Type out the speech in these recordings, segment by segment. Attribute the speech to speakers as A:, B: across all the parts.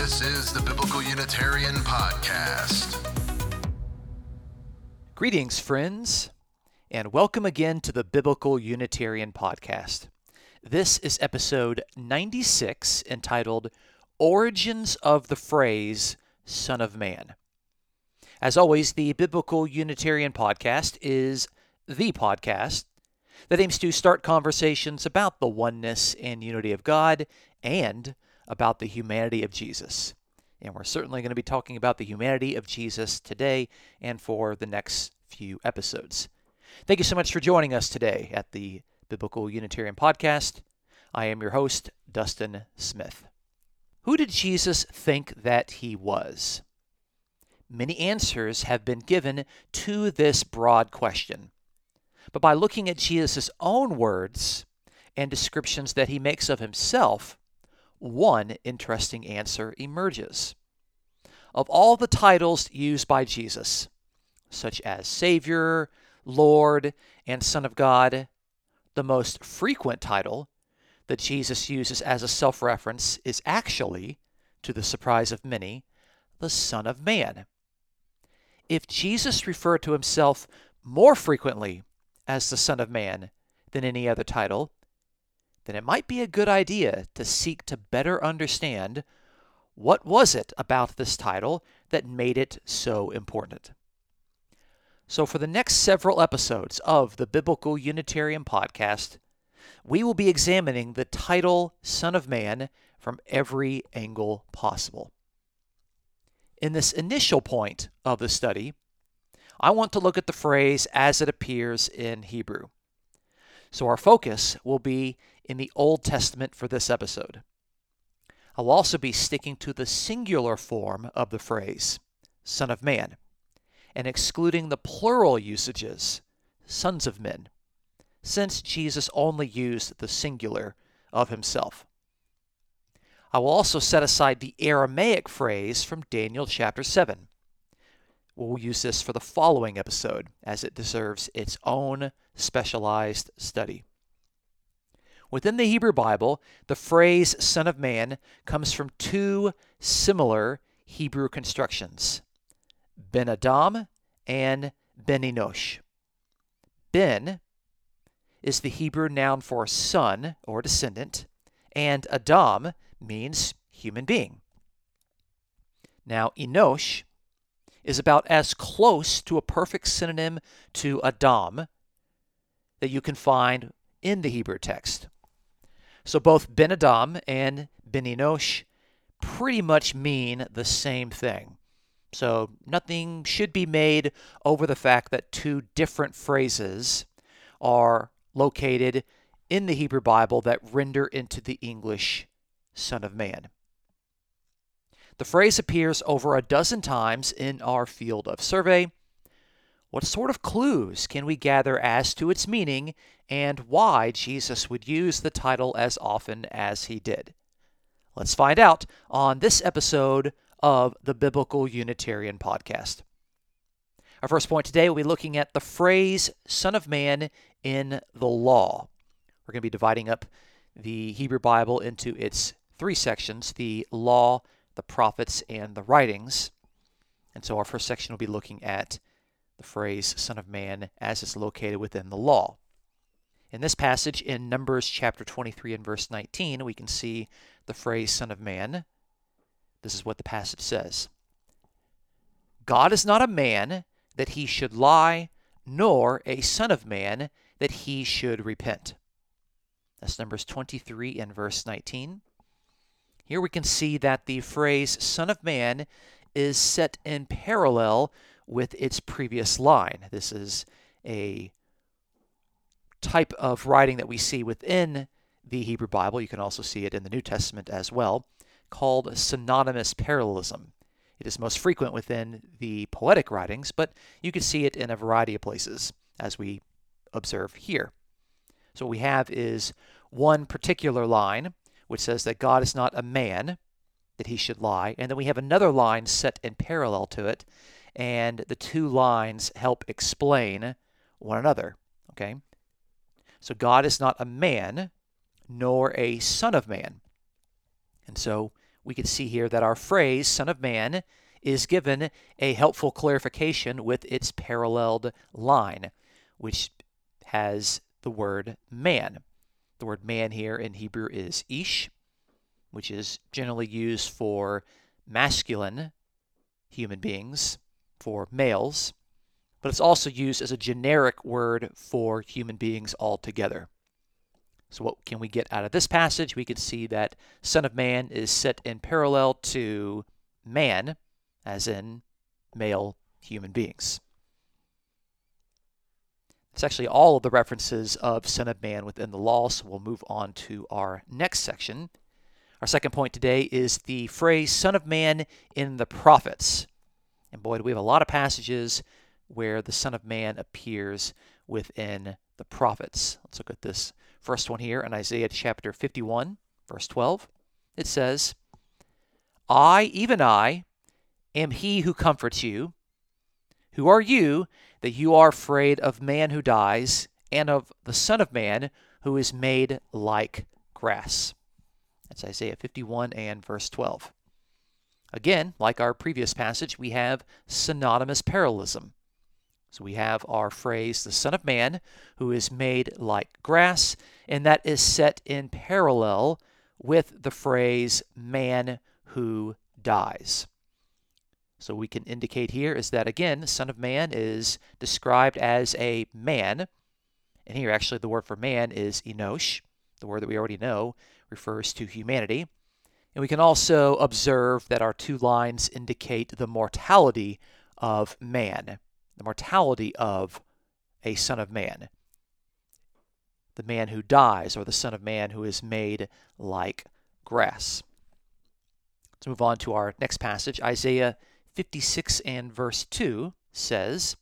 A: This is the Biblical Unitarian Podcast.
B: Greetings, friends, and welcome again to the Biblical Unitarian Podcast. This is episode 96 entitled Origins of the Phrase Son of Man. As always, the Biblical Unitarian Podcast is the podcast that aims to start conversations about the oneness and unity of God and about the humanity of Jesus. And we're certainly going to be talking about the humanity of Jesus today and for the next few episodes. Thank you so much for joining us today at the Biblical Unitarian Podcast. I am your host, Dustin Smith. Who did Jesus think that he was? Many answers have been given to this broad question. But by looking at Jesus' own words and descriptions that he makes of himself, one interesting answer emerges. Of all the titles used by Jesus, such as Savior, Lord, and Son of God, the most frequent title that Jesus uses as a self reference is actually, to the surprise of many, the Son of Man. If Jesus referred to himself more frequently as the Son of Man than any other title, then it might be a good idea to seek to better understand what was it about this title that made it so important. So, for the next several episodes of the Biblical Unitarian Podcast, we will be examining the title Son of Man from every angle possible. In this initial point of the study, I want to look at the phrase as it appears in Hebrew. So our focus will be in the Old Testament for this episode. I'll also be sticking to the singular form of the phrase, Son of Man, and excluding the plural usages, sons of men, since Jesus only used the singular of himself. I will also set aside the Aramaic phrase from Daniel chapter 7, We'll use this for the following episode, as it deserves its own specialized study. Within the Hebrew Bible, the phrase Son of Man comes from two similar Hebrew constructions Ben Adam and Ben Enosh. Ben is the Hebrew noun for son or descendant, and Adam means human being. Now, Enosh is about as close to a perfect synonym to Adam that you can find in the Hebrew text. So both Ben Adam and Ben Enosh pretty much mean the same thing. So nothing should be made over the fact that two different phrases are located in the Hebrew Bible that render into the English Son of Man. The phrase appears over a dozen times in our field of survey. What sort of clues can we gather as to its meaning and why Jesus would use the title as often as he did? Let's find out on this episode of the Biblical Unitarian Podcast. Our first point today will be looking at the phrase Son of Man in the law. We're going to be dividing up the Hebrew Bible into its three sections the law, the prophets, and the writings. And so our first section will be looking at the phrase Son of Man as it's located within the law. In this passage in Numbers chapter 23 and verse 19, we can see the phrase Son of Man. This is what the passage says God is not a man that he should lie, nor a son of man that he should repent. That's Numbers 23 and verse 19. Here we can see that the phrase Son of Man is set in parallel with its previous line. This is a type of writing that we see within the Hebrew Bible. You can also see it in the New Testament as well, called synonymous parallelism. It is most frequent within the poetic writings, but you can see it in a variety of places, as we observe here. So what we have is one particular line which says that God is not a man that he should lie. And then we have another line set in parallel to it, and the two lines help explain one another. Okay? So God is not a man, nor a son of man. And so we can see here that our phrase, Son of Man, is given a helpful clarification with its paralleled line, which has the word man. The word man here in Hebrew is ish, which is generally used for masculine human beings, for males, but it's also used as a generic word for human beings altogether. So, what can we get out of this passage? We can see that Son of Man is set in parallel to man, as in male human beings. It's actually all of the references of Son of Man within the law, so we'll move on to our next section. Our second point today is the phrase Son of Man in the prophets. And boy, do we have a lot of passages where the Son of Man appears within the prophets. Let's look at this first one here in Isaiah chapter 51, verse 12. It says, I, even I, am he who comforts you. Who are you that you are afraid of man who dies, and of the Son of Man who is made like grass? That's Isaiah 51 and verse 12. Again, like our previous passage, we have synonymous parallelism. So we have our phrase, the Son of Man, who is made like grass, and that is set in parallel with the phrase, man who dies. So we can indicate here is that again, Son of Man is described as a man. And here actually the word for man is enosh, the word that we already know refers to humanity. And we can also observe that our two lines indicate the mortality of man, the mortality of a son of man. The man who dies, or the son of man who is made like grass. Let's move on to our next passage, Isaiah 56 and verse 2 says,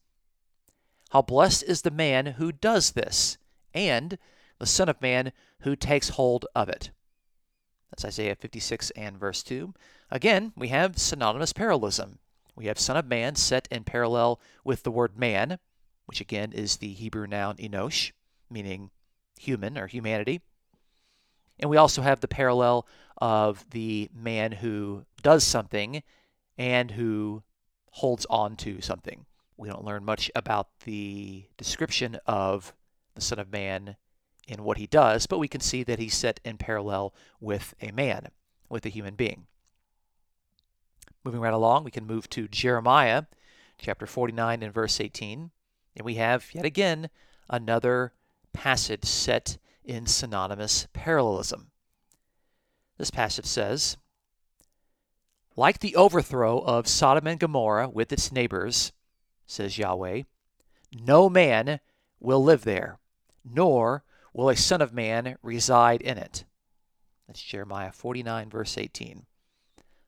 B: How blessed is the man who does this, and the Son of Man who takes hold of it. That's Isaiah 56 and verse 2. Again, we have synonymous parallelism. We have Son of Man set in parallel with the word man, which again is the Hebrew noun enosh, meaning human or humanity. And we also have the parallel of the man who does something and who holds on to something. We don't learn much about the description of the Son of Man in what he does, but we can see that he's set in parallel with a man, with a human being. Moving right along, we can move to Jeremiah chapter 49 and verse 18. And we have yet again another passage set in synonymous parallelism. This passage says, like the overthrow of Sodom and Gomorrah with its neighbors, says Yahweh, no man will live there, nor will a son of man reside in it. That's Jeremiah 49, verse 18.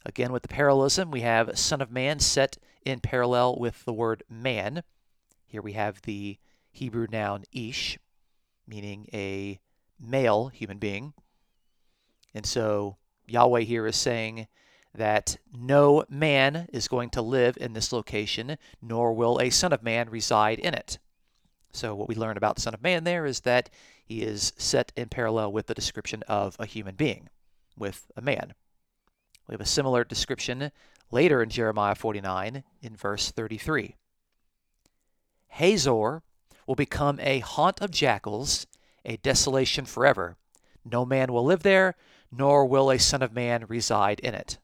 B: Again, with the parallelism, we have son of man set in parallel with the word man. Here we have the Hebrew noun ish, meaning a male human being. And so Yahweh here is saying that no man is going to live in this location, nor will a Son of Man reside in it. So, what we learn about the Son of Man there is that is set in parallel with the description of a human being, with a man. We have a similar description later in Jeremiah 49 in verse 33. Hazor will become a haunt of jackals, a desolation forever. No man will live there, nor will a Son of Man reside in it.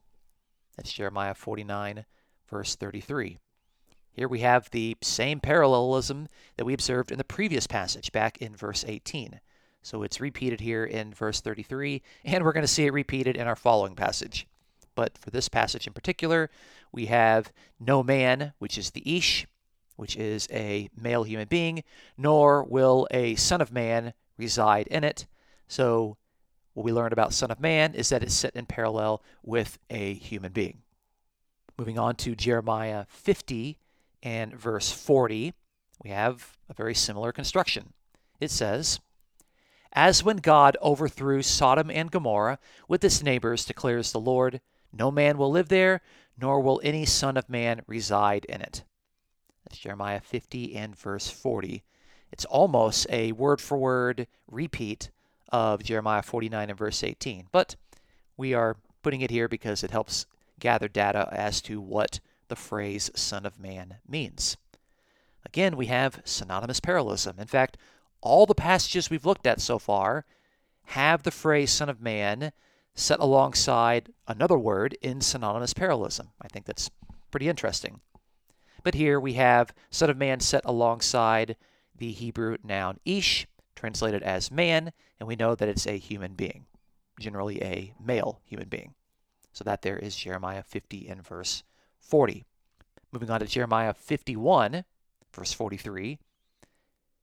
B: That's Jeremiah 49, verse 33. Here we have the same parallelism that we observed in the previous passage back in verse 18. So it's repeated here in verse 33, and we're going to see it repeated in our following passage. But for this passage in particular, we have no man, which is the Ish, which is a male human being, nor will a son of man reside in it. So what we learned about Son of Man is that it's set in parallel with a human being. Moving on to Jeremiah 50 and verse 40, we have a very similar construction. It says, As when God overthrew Sodom and Gomorrah with its neighbors, declares the Lord, no man will live there, nor will any son of man reside in it. That's Jeremiah 50 and verse 40. It's almost a word for word repeat of Jeremiah 49 and verse 18. But we are putting it here because it helps gather data as to what the phrase Son of Man means. Again, we have synonymous parallelism. In fact, all the passages we've looked at so far have the phrase Son of Man set alongside another word in synonymous parallelism. I think that's pretty interesting. But here we have Son of Man set alongside the Hebrew noun ish, translated as man, and we know that it's a human being, generally a male human being. So that there is Jeremiah 50 and verse 40. Moving on to Jeremiah 51, verse 43.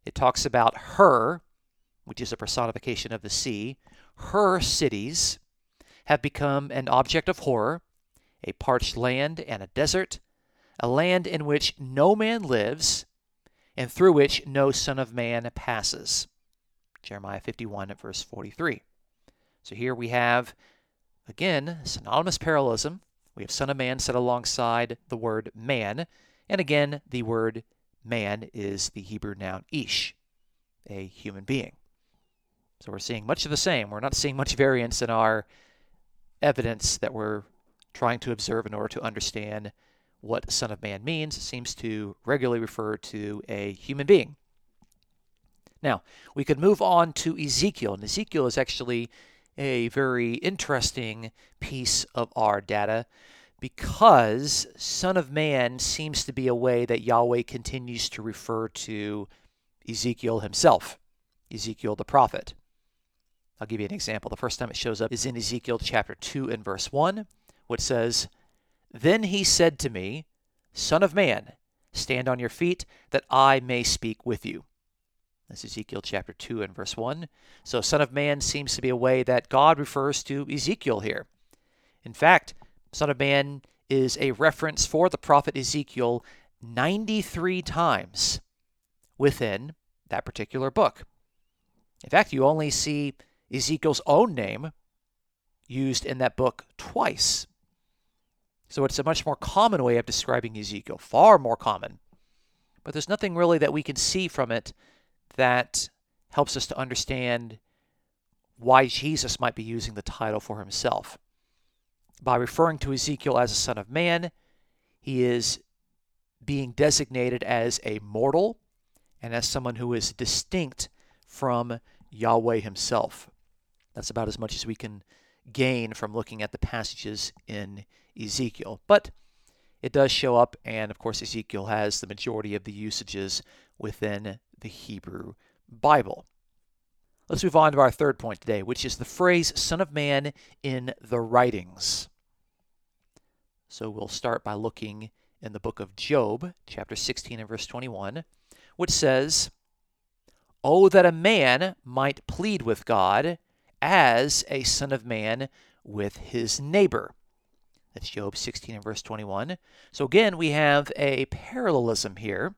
B: It talks about her, which is a personification of the sea. Her cities have become an object of horror, a parched land and a desert, a land in which no man lives, and through which no Son of Man passes. Jeremiah 51 verse 43. So here we have, again, synonymous parallelism. We have Son of Man set alongside the word man, and again, the word man is the Hebrew noun ish, a human being. So we're seeing much of the same. We're not seeing much variance in our evidence that we're trying to observe in order to understand what Son of Man means. It seems to regularly refer to a human being. Now, we could move on to Ezekiel, and Ezekiel is actually a very interesting piece of our data because Son of Man seems to be a way that Yahweh continues to refer to Ezekiel himself, Ezekiel the prophet. I'll give you an example. The first time it shows up is in Ezekiel chapter 2 and verse 1, which says, Then he said to me, Son of man, stand on your feet, that I may speak with you. That's Ezekiel chapter 2 and verse 1. So, Son of Man seems to be a way that God refers to Ezekiel here. In fact, Son of Man is a reference for the prophet Ezekiel 93 times within that particular book. In fact, you only see Ezekiel's own name used in that book twice. So it's a much more common way of describing Ezekiel, far more common. But there's nothing really that we can see from it that helps us to understand why Jesus might be using the title for himself by referring to Ezekiel as a son of man, he is being designated as a mortal and as someone who is distinct from Yahweh himself. That's about as much as we can gain from looking at the passages in Ezekiel. But it does show up, and of course, Ezekiel has the majority of the usages within the Hebrew Bible. Let's move on to our third point today, which is the phrase Son of Man in the writings. So we'll start by looking in the book of Job, chapter 16 and verse 21, which says, Oh, that a man might plead with God as a son of man with his neighbor. That's Job 16 and verse 21. So again, we have a parallelism here.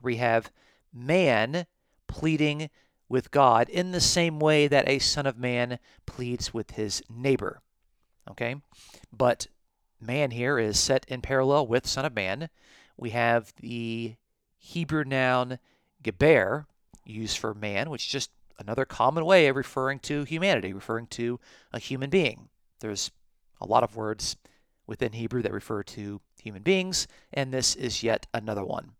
B: We have man pleading with God in the same way that a son of man pleads with his neighbor. Okay? But man here is set in parallel with Son of Man. We have the Hebrew noun geber used for man, which is just another common way of referring to humanity, referring to a human being. There's a lot of words within Hebrew that refer to human beings, and this is yet another one.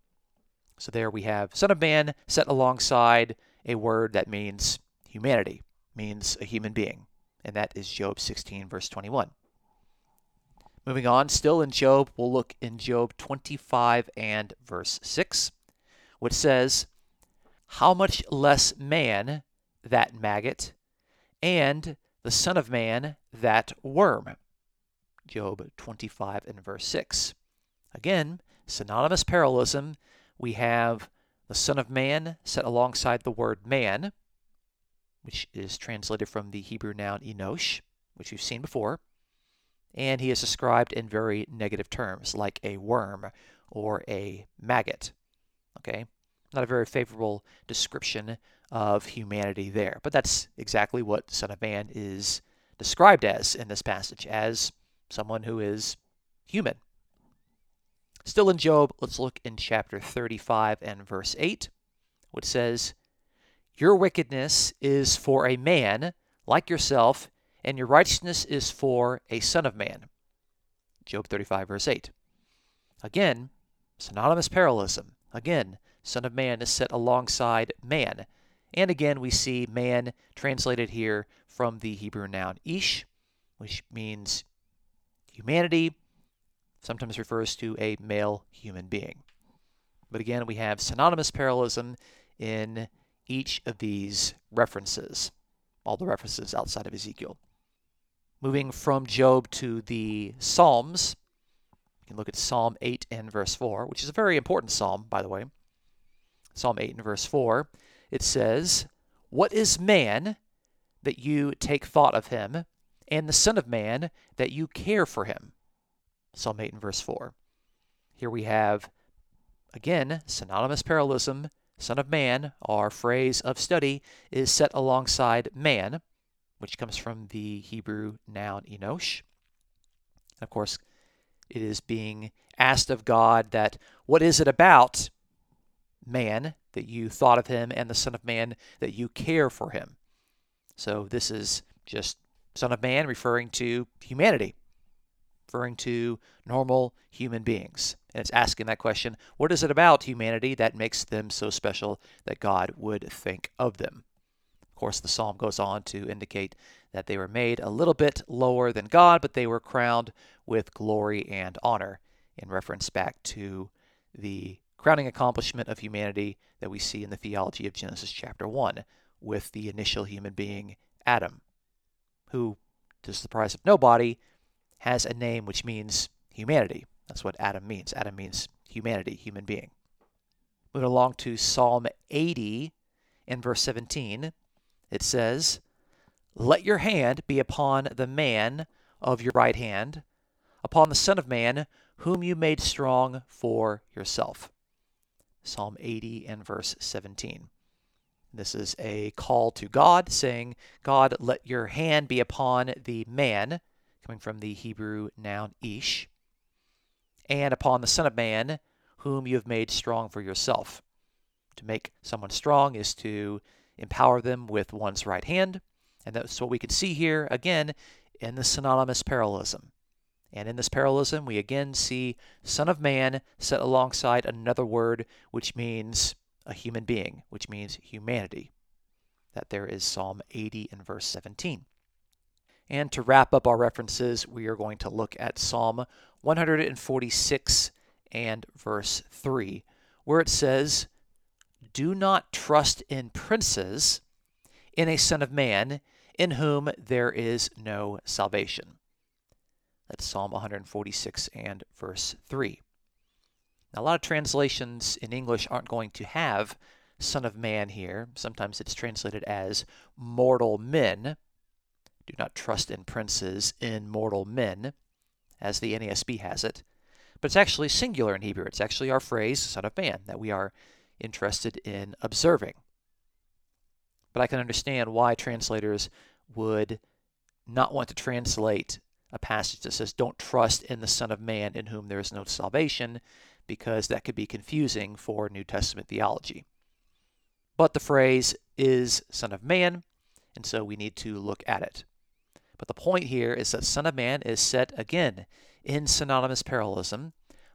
B: So there we have Son of Man set alongside a word that means humanity, means a human being, and that is Job 16, verse 21. Moving on, still in Job, we'll look in Job 25 and verse 6, which says, How much less man, that maggot, and the Son of Man, that worm? Job 25 and verse 6. Again, synonymous parallelism. We have the Son of Man set alongside the word man, which is translated from the Hebrew noun enosh, which we've seen before and he is described in very negative terms, like a worm or a maggot. Okay? Not a very favorable description of humanity there, but that's exactly what the Son of Man is described as in this passage, as someone who is human. Still in Job, let's look in chapter 35 and verse 8, which says, Your wickedness is for a man like yourself and your righteousness is for a son of man. Job 35, verse 8. Again, synonymous parallelism. Again, Son of Man is set alongside man. And again, we see man translated here from the Hebrew noun ish, which means humanity, sometimes refers to a male human being. But again, we have synonymous parallelism in each of these references, all the references outside of Ezekiel. Moving from Job to the Psalms, you can look at Psalm 8 and verse 4, which is a very important psalm, by the way. Psalm 8 and verse 4, it says, What is man that you take thought of him, and the Son of Man that you care for him? Psalm 8 and verse 4. Here we have, again, synonymous parallelism. Son of Man, our phrase of study, is set alongside man, which comes from the Hebrew noun enosh. And of course, it is being asked of God that what is it about man that you thought of him and the Son of Man that you care for him. So this is just Son of Man referring to humanity, referring to normal human beings. And it's asking that question what is it about humanity that makes them so special that God would think of them? Of course, the psalm goes on to indicate that they were made a little bit lower than God, but they were crowned with glory and honor, in reference back to the crowning accomplishment of humanity that we see in the theology of Genesis chapter 1 with the initial human being, Adam, who, to the surprise of nobody, has a name which means humanity. That's what Adam means. Adam means humanity, human being. Moving along to Psalm 80 in verse 17, it says, Let your hand be upon the man of your right hand, upon the Son of Man, whom you made strong for yourself. Psalm 80 and verse 17. This is a call to God, saying, God, let your hand be upon the man, coming from the Hebrew noun ish, and upon the Son of Man, whom you have made strong for yourself. To make someone strong is to empower them with one's right hand, and that's what we can see here again in the synonymous parallelism. And in this parallelism, we again see Son of Man set alongside another word which means a human being, which means humanity. That there is Psalm 80 and verse 17. And to wrap up our references, we are going to look at Psalm 146 and verse 3, where it says, Do not trust in princes, in a Son of Man, in whom there is no salvation. That's Psalm 146 and verse 3. Now, a lot of translations in English aren't going to have Son of Man here. Sometimes it's translated as mortal men. Do not trust in princes, in mortal men, as the NASB has it. But it's actually singular in Hebrew. It's actually our phrase, Son of Man, that we are interested in observing. But I can understand why translators would not want to translate a passage that says, Don't trust in the Son of Man in whom there is no salvation, because that could be confusing for New Testament theology. But the phrase is Son of Man, and so we need to look at it. But the point here is that Son of Man is set again in synonymous parallelism,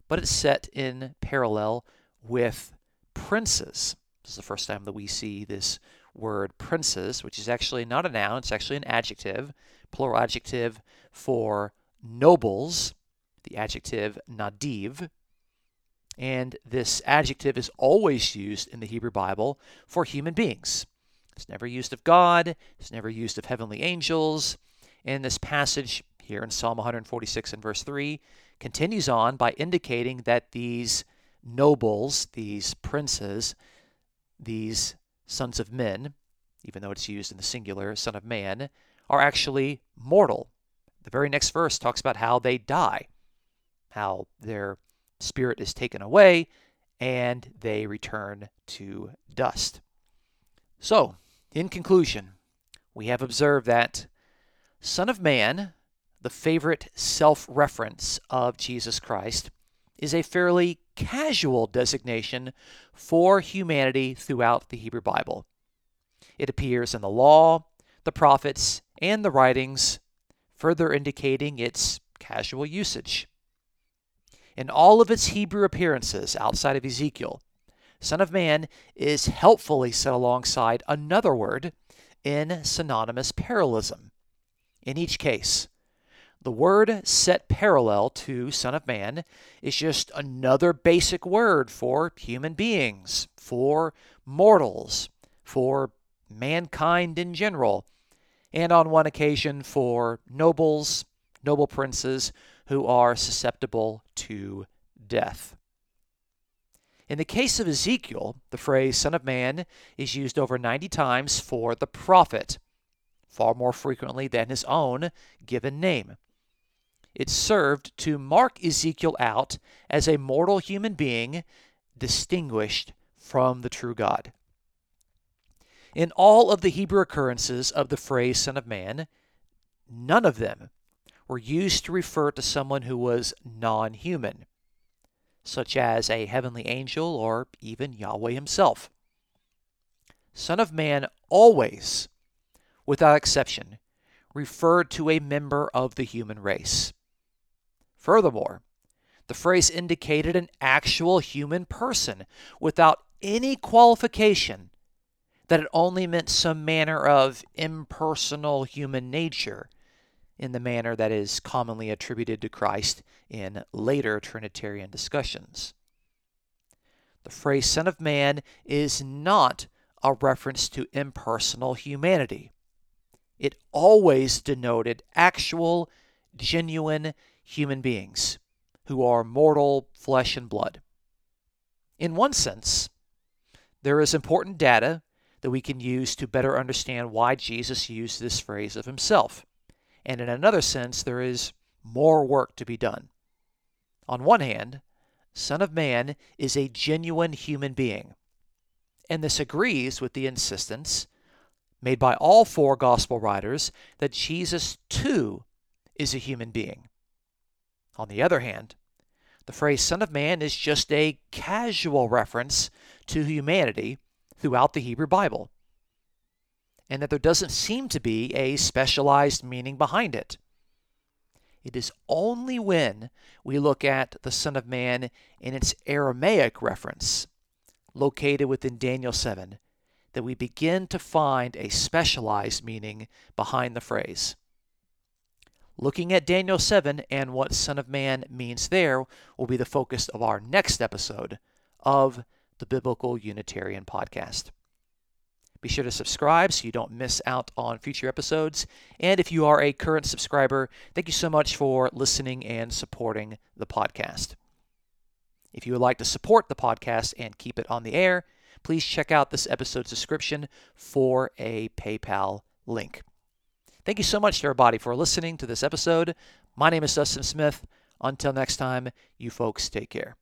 B: but it's set in parallel with princes. This is the first time that we see this word princes, which is actually not a noun, it's actually an adjective, plural adjective for nobles, the adjective nadiv. And this adjective is always used in the Hebrew Bible for human beings. It's never used of God, it's never used of heavenly angels. And this passage here in Psalm 146 and verse 3 continues on by indicating that these nobles, these princes, these sons of men, even though it's used in the singular, son of man, are actually mortal. The very next verse talks about how they die, how their spirit is taken away, and they return to dust. So, in conclusion, we have observed that Son of Man, the favorite self reference of Jesus Christ, is a fairly casual designation for humanity throughout the Hebrew Bible. It appears in the law, the prophets, and the writings, further indicating its casual usage. In all of its Hebrew appearances outside of Ezekiel, Son of Man is helpfully set alongside another word in synonymous parallelism. In each case, the word set parallel to Son of Man is just another basic word for human beings, for mortals, for mankind in general, and on one occasion for nobles, noble princes who are susceptible to death. In the case of Ezekiel, the phrase Son of Man is used over 90 times for the prophet, far more frequently than his own given name. It served to mark Ezekiel out as a mortal human being distinguished from the true God. In all of the Hebrew occurrences of the phrase Son of Man, none of them were used to refer to someone who was non human, such as a heavenly angel or even Yahweh himself. Son of Man always, without exception, referred to a member of the human race. Furthermore, the phrase indicated an actual human person without any qualification that it only meant some manner of impersonal human nature in the manner that is commonly attributed to Christ in later Trinitarian discussions. The phrase Son of Man is not a reference to impersonal humanity. It always denoted actual, genuine human beings who are mortal flesh and blood. In one sense, there is important data that we can use to better understand why Jesus used this phrase of himself. And in another sense, there is more work to be done. On one hand, Son of Man is a genuine human being. And this agrees with the insistence made by all four gospel writers that Jesus too is a human being. On the other hand, the phrase Son of Man is just a casual reference to humanity throughout the Hebrew Bible and that there doesn't seem to be a specialized meaning behind it. It is only when we look at the Son of Man in its Aramaic reference, located within Daniel 7, that we begin to find a specialized meaning behind the phrase. Looking at Daniel 7 and what Son of Man means there will be the focus of our next episode of the Biblical Unitarian Podcast. Be sure to subscribe so you don't miss out on future episodes. And if you are a current subscriber, thank you so much for listening and supporting the podcast. If you would like to support the podcast and keep it on the air, please check out this episode's description for a PayPal link. Thank you so much to everybody for listening to this episode. My name is Dustin Smith. Until next time, you folks take care.